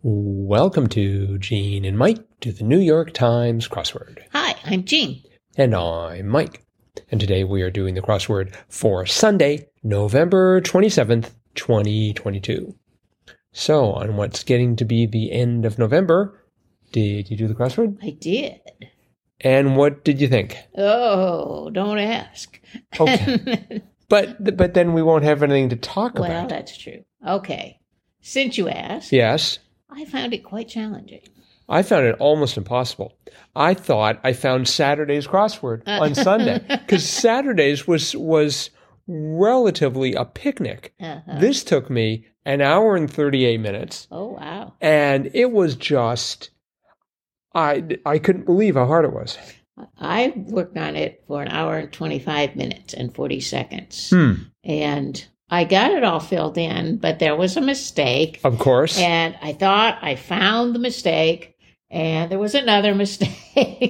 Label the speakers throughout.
Speaker 1: Welcome to Gene and Mike to the New York Times crossword.
Speaker 2: Hi, I'm Jean.
Speaker 1: And I'm Mike. And today we are doing the crossword for Sunday, November 27th, 2022. So, on what's getting to be the end of November, did you do the crossword?
Speaker 2: I did.
Speaker 1: And what did you think?
Speaker 2: Oh, don't ask.
Speaker 1: Okay. but but then we won't have anything to talk
Speaker 2: well,
Speaker 1: about.
Speaker 2: Well, that's true. Okay. Since you asked,
Speaker 1: Yes.
Speaker 2: I found it quite challenging.
Speaker 1: I found it almost impossible. I thought I found Saturday's crossword on Sunday because Saturdays was was relatively a picnic.
Speaker 2: Uh-huh.
Speaker 1: This took me an hour and 38 minutes
Speaker 2: Oh, wow.
Speaker 1: and it was just I I couldn't believe how hard it was.
Speaker 2: I worked on it for an hour and 25 minutes and 40 seconds.
Speaker 1: Hmm.
Speaker 2: And I got it all filled in, but there was a mistake.
Speaker 1: Of course.
Speaker 2: And I thought I found the mistake, and there was another mistake.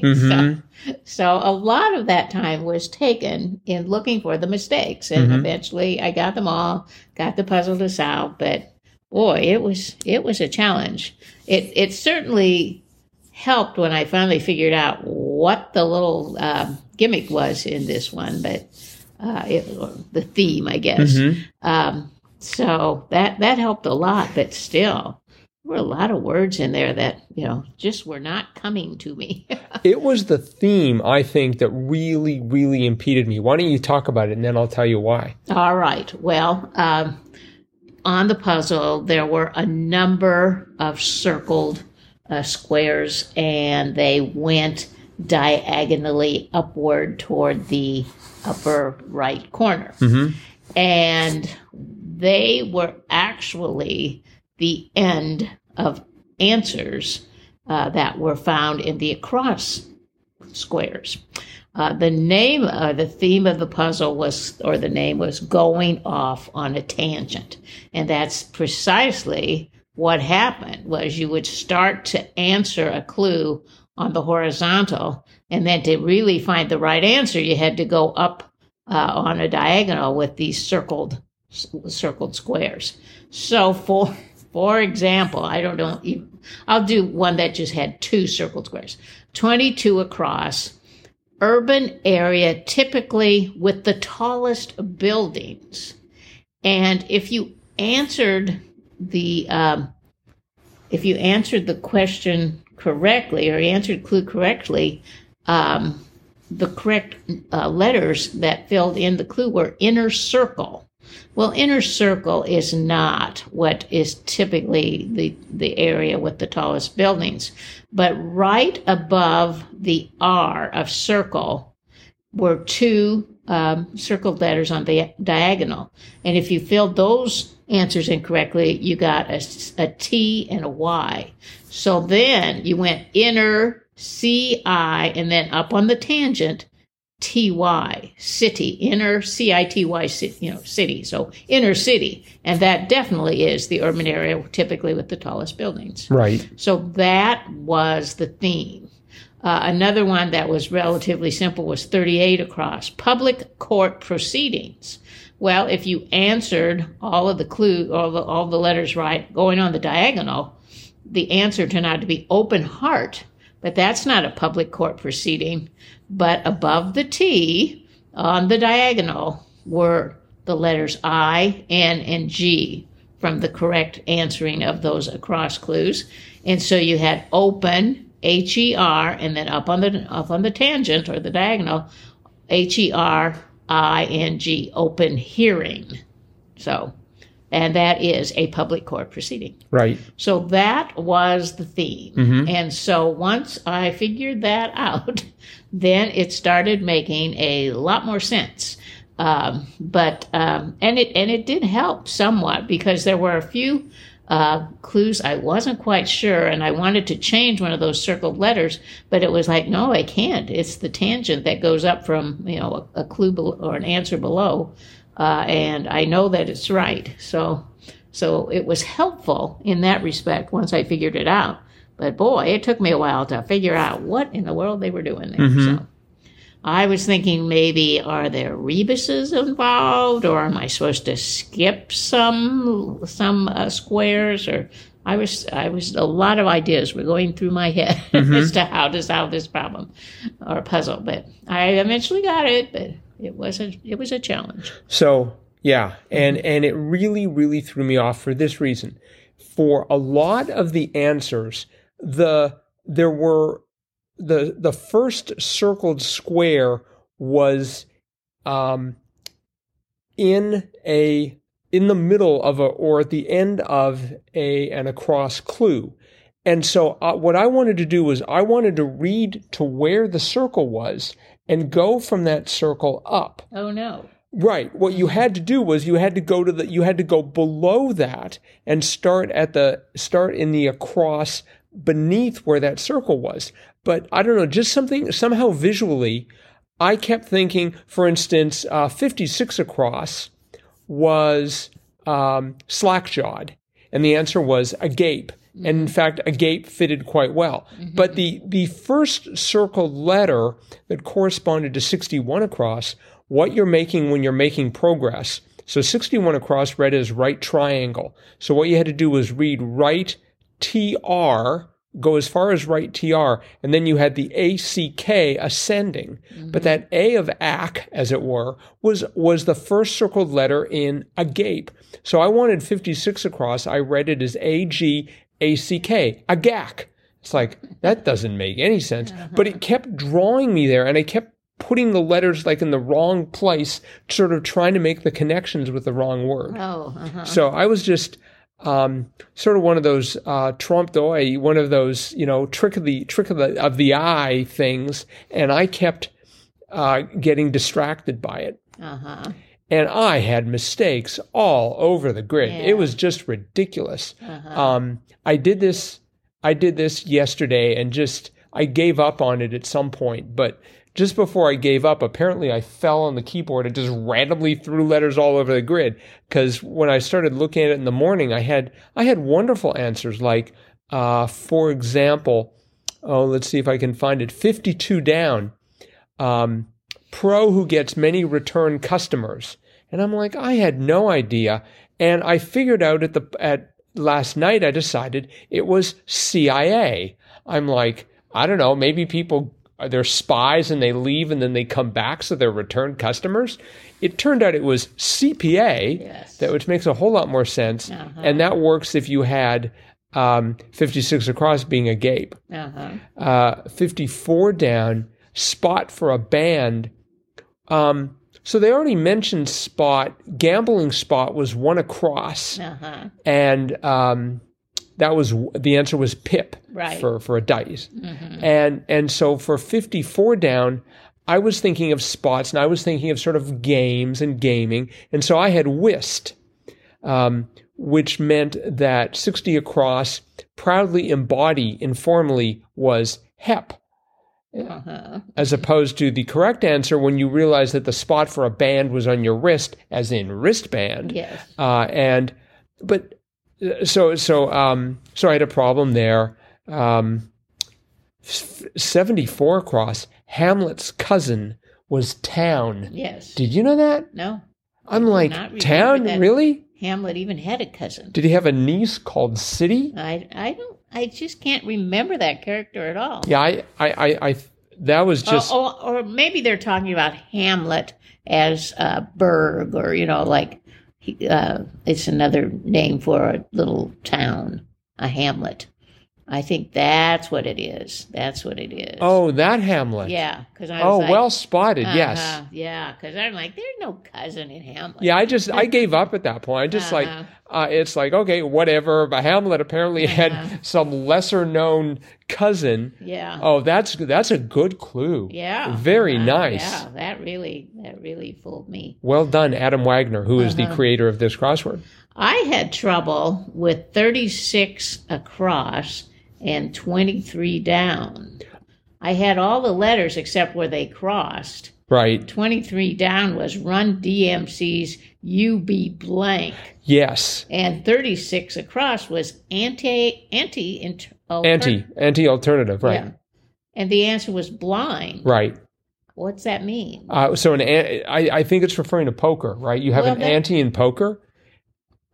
Speaker 1: Mhm.
Speaker 2: so, so a lot of that time was taken in looking for the mistakes, and
Speaker 1: Mhm.
Speaker 2: eventually I got them all, got the puzzle to solve. But boy, it was it was a challenge. It it certainly helped when I finally figured out what the little uh, gimmick was in this one, but uh, it, the theme, I guess.
Speaker 1: Mhm.
Speaker 2: Um, so that that helped a lot, but still, there were a lot of words in there that you know just were not coming to me.
Speaker 1: It was the theme I think that really really impeded me. Why don't you talk about it and then I'll tell you why.
Speaker 2: All right. Well, um, on the puzzle, there were a number of circled uh, squares, and they went diagonally upward toward the upper right corner.
Speaker 1: Mhm.
Speaker 2: And they were actually the end of answers uh, that were found in the across squares. Uh, the name, uh, the theme of the puzzle was, or the name was going off on a tangent. And that's precisely what happened was you would start to answer a clue on the horizontal. And then to really find the right answer, you had to go up uh, on a diagonal with these circled, circled squares. So for, for example, I don't know, I'll do one that just had two circled squares. 22 across, urban area typically with the tallest buildings. And if you answered the um, if you answered the question correctly or answered clue correctly, um, the correct uh, letters that filled in the clue were inner circle. Well, inner circle is not what is typically the, the area with the tallest buildings, but right above the R of circle were two um, circled letters on the diagonal. And if you filled those answers incorrectly, you got a, a T and a Y. So then you went inner CI and then up on the tangent TY, city, inner CITY, you know, city. So inner city. And that definitely is the urban area, typically with the tallest buildings.
Speaker 1: Right.
Speaker 2: So that was the theme. Uh, another one that was relatively simple was 38 across public court proceedings. Well, if you answered all of the clue, all the, all the letters right, going on the diagonal, the answer turned out to be open heart, but that's not a public court proceeding. But above the T on the diagonal were the letters I, N, and G from the correct answering of those across clues. And so you had open, H E R, and then up on the up on the tangent or the diagonal, H E R I N G, open hearing. So, and that is a public court proceeding.
Speaker 1: Right.
Speaker 2: So that was the theme.
Speaker 1: Mhm.
Speaker 2: And so once I figured that out, then it started making a lot more sense. Um, but um, and it and it did help somewhat because there were a few uh, clues I wasn't quite sure, and I wanted to change one of those circled letters, but it was like, no, I can't. It's the tangent that goes up from you know a, a clue below, or an answer below, uh, and I know that it's right. So so it was helpful in that respect once I figured it out. But boy, it took me a while to figure out what in the world they were doing there.
Speaker 1: Mhm.
Speaker 2: So I was thinking maybe are there rebuses involved, or am I supposed to skip some some uh, squares, or I was I was a lot of ideas were going through my head
Speaker 1: Mm-hmm.
Speaker 2: as to how to solve this problem or puzzle, but I eventually got it. But it was a it was a challenge.
Speaker 1: So yeah, and and it really really threw me off for this reason. For a lot of the answers, the there were the the first circled square was um, in a in the middle of a or at the end of a an across clue. And so uh, what I wanted to do was I wanted to read to where the circle was and go from that circle up.
Speaker 2: Oh no!
Speaker 1: Right. What you had to do was you had to go to the you had to go below that and start at the start in the across beneath where that circle was. But I don't know, just something somehow visually, I kept thinking, for instance, uh, 56 across was um, slack-jawed, and the answer was agape. And in fact, agape fitted quite well. But the the first circled letter that corresponded to 61 across, what you're making when you're making progress. So 61 across read as right triangle. So what you had to do was read right TR, go as far as right TR, and then you had the ACK ascending. But that A of ACK, as it were, was, was the first circled letter in agape. So I wanted 56 across. I read it as AG ACK, agak. It's like, that doesn't make any sense. But it kept drawing me there, and I kept putting the letters like in the wrong place, sort of trying to make the connections with the wrong word.
Speaker 2: Oh, uh-huh.
Speaker 1: So I was just um, sort of one of those uh, trompe l'oeil, one of those you know trick of the trick of the of the eye things, and I kept uh, getting distracted by it.
Speaker 2: uh-huh.
Speaker 1: And I had mistakes all over the grid.
Speaker 2: Yeah.
Speaker 1: It was just ridiculous.
Speaker 2: Uh-huh.
Speaker 1: Um, I did this. I did this yesterday, and just I gave up on it at some point. But just before I gave up, apparently I fell on the keyboard and just randomly threw letters all over the grid. Because when I started looking at it in the morning, I had I had wonderful answers. Like, uh, for example, oh, let's see if I can find it. Fifty-two down. Um, pro who gets many return customers. And I'm like, I had no idea. And I figured out at the at last night I decided it was CIA. I'm like, I don't know, maybe people they're spies and they leave and then they come back so they're return customers. It turned out it was CPA,
Speaker 2: Yes.
Speaker 1: that which makes a whole lot more sense.
Speaker 2: Uh-huh.
Speaker 1: And that works if you had um, 56 across being a gape
Speaker 2: Uh-huh.
Speaker 1: uh, 54 down, spot for a band. Um, so they already mentioned spot. Gambling spot was one across,
Speaker 2: Uh-huh.
Speaker 1: and um, that was the answer was pip
Speaker 2: Right.
Speaker 1: for for a dice.
Speaker 2: Mhm.
Speaker 1: And and so for 54 down, I was thinking of spots, and I was thinking of sort of games and gaming, and so I had whist, um, which meant that 60 across proudly embody informally was hep
Speaker 2: Uh-huh.
Speaker 1: as opposed to the correct answer when you realize that the spot for a band was on your wrist, as in wristband.
Speaker 2: Yes.
Speaker 1: Uh, and but so so um, so I had a problem there. Um, Seventy four across. Hamlet's cousin was town.
Speaker 2: Yes.
Speaker 1: Did you know that?
Speaker 2: no.
Speaker 1: I'm like town, really?
Speaker 2: Hamlet even had a cousin.
Speaker 1: Did he have a niece called City?
Speaker 2: I I don't I just can't remember that character at all.
Speaker 1: Yeah, I I I, I that was just
Speaker 2: or, or, or maybe they're talking about Hamlet as uh, burg, or you know, like uh, it's another name for a little town, a hamlet. I think that's what it is. That's what it is.
Speaker 1: oh that Hamlet.
Speaker 2: yeah, because I was
Speaker 1: Oh,
Speaker 2: like,
Speaker 1: well spotted. Yes.
Speaker 2: uh-huh, yeah, because I'm like, there's no cousin in Hamlet.
Speaker 1: Yeah, I just I gave up at that point. I just like
Speaker 2: Uh-huh.
Speaker 1: uh, it's like okay, whatever. But Hamlet apparently
Speaker 2: Uh-huh.
Speaker 1: had some lesser known cousin.
Speaker 2: yeah,
Speaker 1: Oh, that's that's a good clue.
Speaker 2: yeah,
Speaker 1: very
Speaker 2: uh-huh,
Speaker 1: nice.
Speaker 2: Yeah, that really that really fooled me.
Speaker 1: Well done, Adam Wagner, who is the
Speaker 2: Uh-huh.
Speaker 1: creator of this crossword.
Speaker 2: I had trouble with 36 across and 23 down. I had all the letters except where they crossed.
Speaker 1: Right.
Speaker 2: 23 down was run DMC's UB blank.
Speaker 1: Yes.
Speaker 2: And 36 across was ante ante
Speaker 1: Ante ante alternative. Right.
Speaker 2: Yeah. And the answer was blind.
Speaker 1: Right.
Speaker 2: What's that mean?
Speaker 1: Uh, so an an- I, I think it's referring to poker, right? You have
Speaker 2: Well,
Speaker 1: an
Speaker 2: that-
Speaker 1: ante in poker,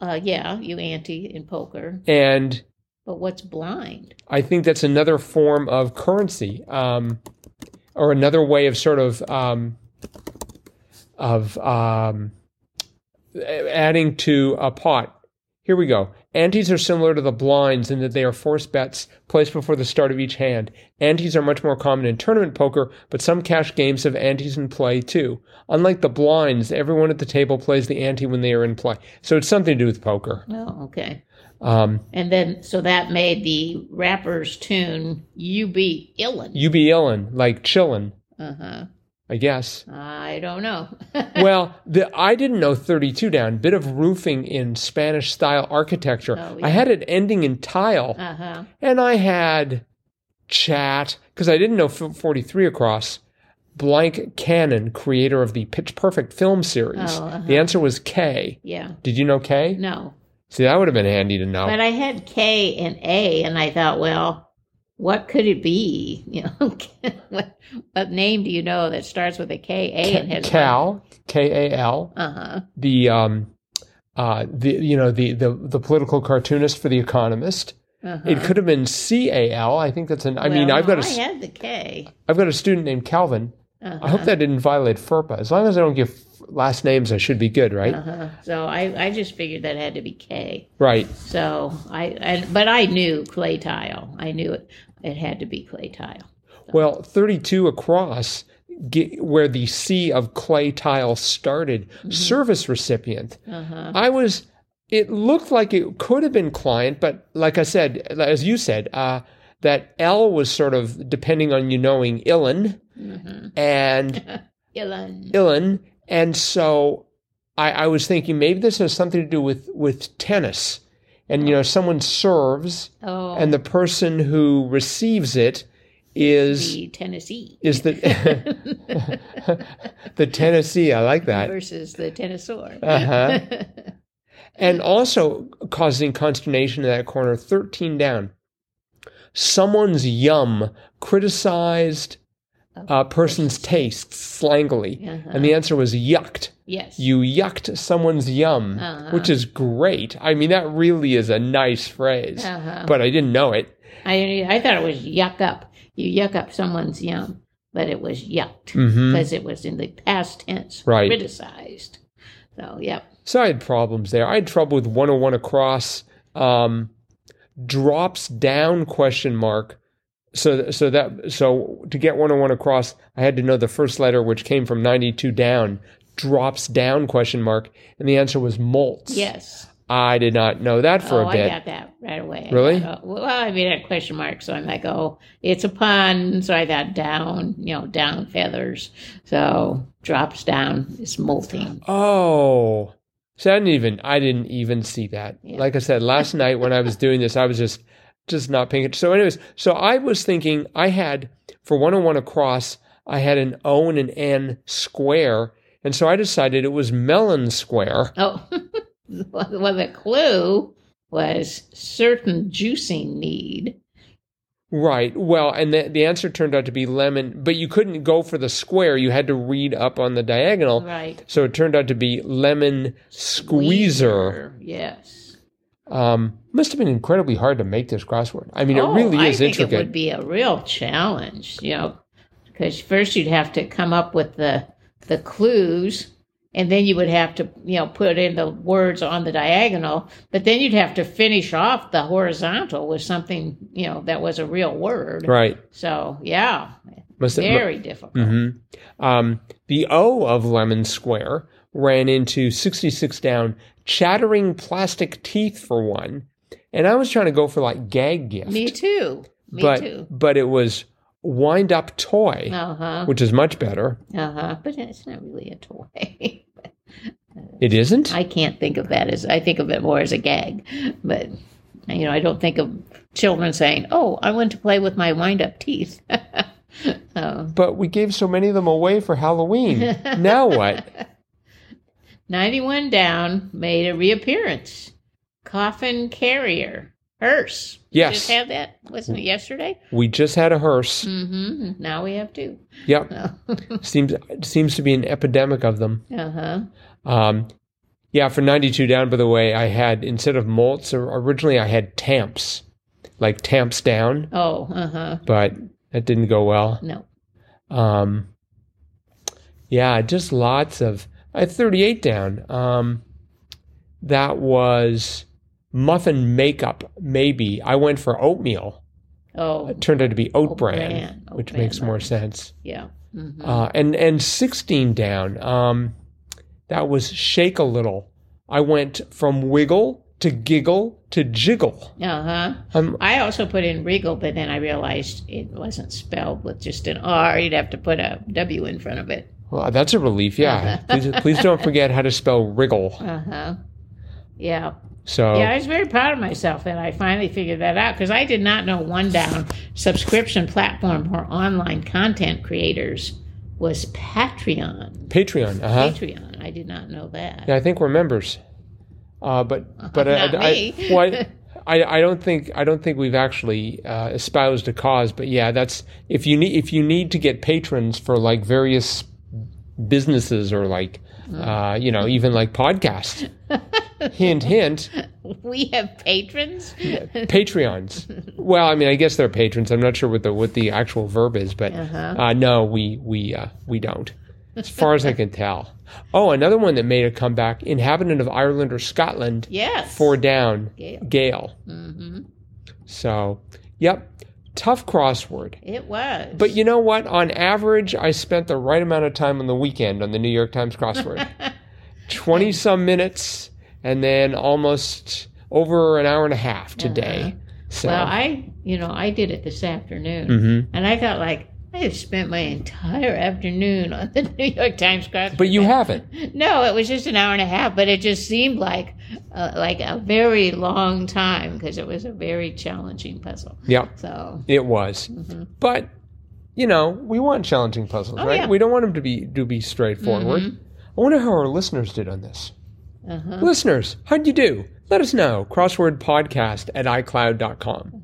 Speaker 2: Uh, yeah, you ante in poker.
Speaker 1: and
Speaker 2: But what's blind?
Speaker 1: I think that's another form of currency, um, or another way of sort of um, of um, adding to a pot. Here we go. Antes are similar to the blinds in that they are forced bets placed before the start of each hand. Antes are much more common in tournament poker, but some cash games have antes in play too. Unlike the blinds, everyone at the table plays the ante when they are in play. So it's something to do with poker.
Speaker 2: Oh, okay.
Speaker 1: Um,
Speaker 2: And then, so that made the rapper's tune "You Be Illin."
Speaker 1: you be illin, like chillin',
Speaker 2: Uh huh.
Speaker 1: I guess.
Speaker 2: I don't know.
Speaker 1: well, the, I didn't know 32 down. Bit of roofing in Spanish style architecture.
Speaker 2: Oh,
Speaker 1: I had it ending in tile,
Speaker 2: uh huh.
Speaker 1: and I had chat because I didn't know 43 across. Blank Cannon, creator of the Pitch Perfect film series.
Speaker 2: Oh, uh-huh.
Speaker 1: The answer was Kay.
Speaker 2: Yeah.
Speaker 1: Did you know Kay?
Speaker 2: No.
Speaker 1: See, that would have been handy to know.
Speaker 2: But I had K and A, and I thought, well, what could it be? You know, what, what name do you know that starts with a K, A, and has
Speaker 1: KAL, K A L.
Speaker 2: Uh huh.
Speaker 1: the um uh the you know the the the political cartoonist for the economist
Speaker 2: Uh-huh.
Speaker 1: it could have been KAL i think that's an i mean i've got a
Speaker 2: I had the K.
Speaker 1: i've got a student named calvin
Speaker 2: Uh-huh.
Speaker 1: i hope that didn't violate ferpa as long as i don't give last names i should be good right
Speaker 2: Uh-huh. So I, I just figured that had to be Kay.
Speaker 1: right
Speaker 2: So I, I but I knew clay tile. I knew it. It had to be clay tile.
Speaker 1: well 32 across ge- where the sea of clay tile started service recipient
Speaker 2: Uh-huh.
Speaker 1: I was. It looked like it could have been client, but like I said, as you said, uh, that L was sort of depending on you knowing Illin
Speaker 2: Mm-hmm.
Speaker 1: and
Speaker 2: Ilan.
Speaker 1: Illin, and so I, I was thinking maybe this has something to do with with tennis, and you know someone serves,
Speaker 2: Oh,
Speaker 1: and the person who receives it is
Speaker 2: the Tennessee
Speaker 1: is the the Tennessee. I like that.
Speaker 2: versus the Tennesseor.
Speaker 1: Uh-huh. and also causing consternation in that corner 13 down someone's yum criticized a person's tastes slangily
Speaker 2: Uh-huh.
Speaker 1: and the answer was yucked
Speaker 2: yes.
Speaker 1: you yucked someone's yum
Speaker 2: Uh-huh.
Speaker 1: which is great i mean that really is a nice phrase
Speaker 2: Uh-huh.
Speaker 1: but i didn't know it
Speaker 2: I I thought it was yuck up. You yuck up someone's yum, but it was yucked because it was in the past tense,
Speaker 1: Right.
Speaker 2: criticized. So, yep.
Speaker 1: so i had problems there i had trouble with 101 across um, drops down question mark so so that so to get 101 across i had to know the first letter which came from 92 down drops down question mark and the answer was molts
Speaker 2: Yes.
Speaker 1: i did not know that for
Speaker 2: oh,
Speaker 1: a bit
Speaker 2: I got that right away. I
Speaker 1: Really?
Speaker 2: thought, oh, well, I made a question mark, so I'm like, oh, it's a pun. So I got down, you know, down feathers. So drops down is molting.
Speaker 1: oh so i didn't even i didn't even see that
Speaker 2: Yeah.
Speaker 1: like i said last night when i was doing this i was just just not paying attention so anyways so i was thinking i had for 101 across i had an o and an n square and so i decided it was melon square
Speaker 2: Oh, well, the clue was certain juicing need.
Speaker 1: Right. Well, and the, the answer turned out to be lemon, but you couldn't go for the square. You had to read up on the diagonal.
Speaker 2: Right.
Speaker 1: So it turned out to be lemon squeezer.
Speaker 2: Yes.
Speaker 1: Um, must have been incredibly hard to make this crossword. I mean,
Speaker 2: oh,
Speaker 1: it really is I
Speaker 2: think
Speaker 1: intricate.
Speaker 2: It would be a real challenge, you know, because first you'd have to come up with the the clues, and then you would have to, you know, put in the words on the diagonal. But then you'd have to finish off the horizontal with something, you know, that was a real word.
Speaker 1: right.
Speaker 2: So yeah,
Speaker 1: Must have,
Speaker 2: very difficult.
Speaker 1: hmm Um, the O of lemon square ran into 66 down, chattering plastic teeth for one. And I was trying to go for like gag gift.
Speaker 2: Me too. Me
Speaker 1: but,
Speaker 2: too.
Speaker 1: But it was wind up toy,
Speaker 2: Uh huh.
Speaker 1: which is much better.
Speaker 2: Uh huh. But it's not really a toy.
Speaker 1: It isn't?
Speaker 2: I can't think of that as I think of it more as a gag, but you know I don't think of children saying, "Oh, I want to play with my wind-up teeth." oh.
Speaker 1: but we gave so many of them away for Halloween. now what?
Speaker 2: Ninety-one down made a reappearance. Coffin carrier, hearse. We
Speaker 1: Yes.
Speaker 2: just had that. Wasn't it yesterday?
Speaker 1: We just had a hearse.
Speaker 2: Mm-hmm. Now we have two.
Speaker 1: Yep.
Speaker 2: uh
Speaker 1: Seems seems to be an epidemic of them.
Speaker 2: Uh huh.
Speaker 1: Um, yeah, for 92 down, by the way, I had, instead of molts, originally I had tamps. like tamps down,
Speaker 2: Oh, uh huh.
Speaker 1: but that didn't go well.
Speaker 2: No.
Speaker 1: Um, yeah, just lots of. I had 38 down. Um, that was muffin makeup, maybe. I went for oatmeal.
Speaker 2: Oh,
Speaker 1: It turned out to be oat,
Speaker 2: Oat
Speaker 1: bran,
Speaker 2: bran, oat
Speaker 1: which
Speaker 2: bran
Speaker 1: makes more sense.
Speaker 2: yeah. hmm
Speaker 1: Uh, and and 16 down. Um, that was shake a little. I went from wiggle to giggle to jiggle.
Speaker 2: Uh huh.
Speaker 1: Um,
Speaker 2: I also put in Regal, but then I realized it wasn't spelled with just an R. You'd have to put a W in front of it.
Speaker 1: Well, that's a relief. Yeah. please, please don't forget how to spell wriggle.
Speaker 2: Uh huh. Yeah.
Speaker 1: So
Speaker 2: Yeah, I was very proud of myself that I finally figured that out because I did not know One Down subscription platform for online content creators was Patreon.
Speaker 1: Patreon. Uh-huh.
Speaker 2: Patreon. I did not know that.
Speaker 1: Yeah, I think we're members. Uh, but but I, I. I, well, I, I don't think I don't think we've actually uh, espoused a cause. But yeah, that's if you need if you need to get patrons for like various businesses or like uh, you know even like podcasts. hint hint.
Speaker 2: We have patrons.
Speaker 1: Patreons. Well, I mean, I guess they're patrons. I'm not sure what the what the actual verb is, but
Speaker 2: Uh-huh.
Speaker 1: uh, no, we we uh, we don't, as far as I can tell. Oh, another one that made a comeback: inhabitant of Ireland or Scotland.
Speaker 2: Yes.
Speaker 1: Four down.
Speaker 2: Gael.
Speaker 1: Gael.
Speaker 2: hmm
Speaker 1: So, yep, tough crossword.
Speaker 2: It was.
Speaker 1: But you know what? On average, I spent the right amount of time on the weekend on the New York Times crossword. Twenty some minutes, and then almost over an hour and a half today. So.
Speaker 2: well, I, you know, I did it this afternoon,
Speaker 1: Mhm.
Speaker 2: and I got like I have spent my entire afternoon on the New York Times crossword.
Speaker 1: But you haven't.
Speaker 2: No, it was just an hour and a half, but it just seemed like uh, like a very long time because it was a very challenging puzzle.
Speaker 1: Yeah.
Speaker 2: So
Speaker 1: it was. But you know, we want challenging puzzles,
Speaker 2: Oh,
Speaker 1: right?
Speaker 2: yeah.
Speaker 1: We don't want them to be to be straightforward. I wonder how our listeners did on this.
Speaker 2: uh-huh.
Speaker 1: Listeners, how'd you do? Let us know. Crossword podcast at iCloud.com.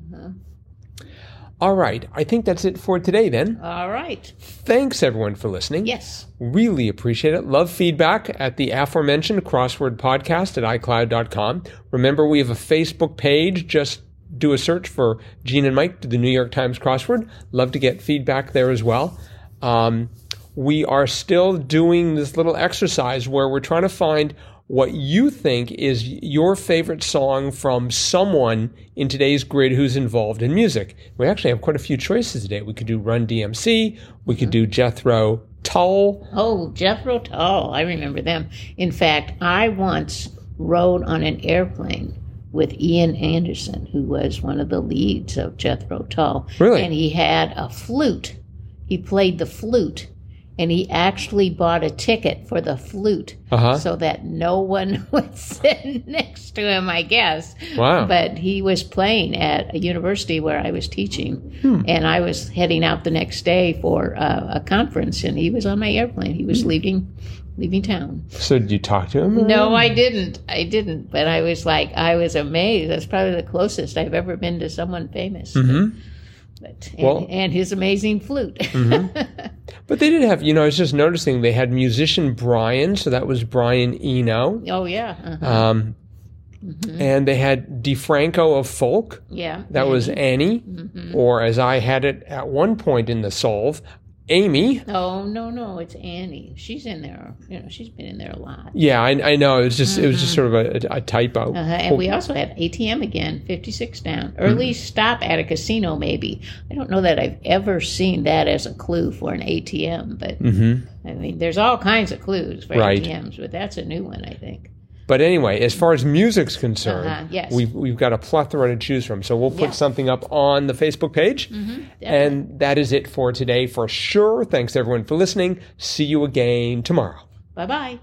Speaker 1: All right. I think that's it for today then.
Speaker 2: all right,
Speaker 1: Thanks everyone for listening.
Speaker 2: yes,
Speaker 1: Really appreciate it. Love feedback at the aforementioned crossword podcast at iCloud.com. Remember, we have a Facebook page. Just do a search for Gene and Mike to the New York Times crossword. Love to get feedback there as well. Um, we are still doing this little exercise where we're trying to find what you think is your favorite song from someone in today's grid who's involved in music. We actually have quite a few choices today. We could do Run DMC, we could do Jethro Tull.
Speaker 2: Oh, Jethro Tull. I remember them. In fact, I once rode on an airplane with Ian Anderson, who was one of the leads of Jethro Tull.
Speaker 1: Really?
Speaker 2: And he had a flute. He played the flute. And he actually bought a ticket for the flute
Speaker 1: Uh-huh.
Speaker 2: so that no one would sit next to him, I guess.
Speaker 1: Wow.
Speaker 2: But he was playing at a university where I was teaching,
Speaker 1: Hmm.
Speaker 2: and I was heading out the next day for uh, a conference, and he was on my airplane. He
Speaker 1: Hmm.
Speaker 2: was leaving, leaving town.
Speaker 1: So did you talk to him?
Speaker 2: No, I didn't. I didn't. But I was like, I was amazed. That's probably the closest I've ever been to someone famous.
Speaker 1: Mhm.
Speaker 2: But, and,
Speaker 1: Well- Mm-hmm.
Speaker 2: and his amazing flute.
Speaker 1: But they did have, you know, I was just noticing they had musician Brian, so that was Brian Eno.
Speaker 2: oh yeah, uh-huh.
Speaker 1: Um, And they had DiFranco of folk,
Speaker 2: yeah.
Speaker 1: that was Ani,
Speaker 2: Mm-hmm.
Speaker 1: or as I had it at one point in the solve, Amy.
Speaker 2: Oh no, no, it's Ani. She's in there. You know, she's been in there a lot.
Speaker 1: Yeah, I, I know. It was just it was just sort of a, a typo.
Speaker 2: Uh-huh. And we also had ATM again, 56 down. Early stop at a casino, maybe. I don't know that I've ever seen that as a clue for an ATM, but I mean, there's all kinds of clues for
Speaker 1: Right.
Speaker 2: ATMs, but that's a new one, I think.
Speaker 1: But anyway, as far as music's concerned,
Speaker 2: Uh-huh, yes.
Speaker 1: we've we've got a plethora to choose from. So we'll put
Speaker 2: Yeah. Mm-hmm.
Speaker 1: something up on the Facebook page. And that is it for today for sure. Thanks everyone for listening. See you again tomorrow.
Speaker 2: Bye bye.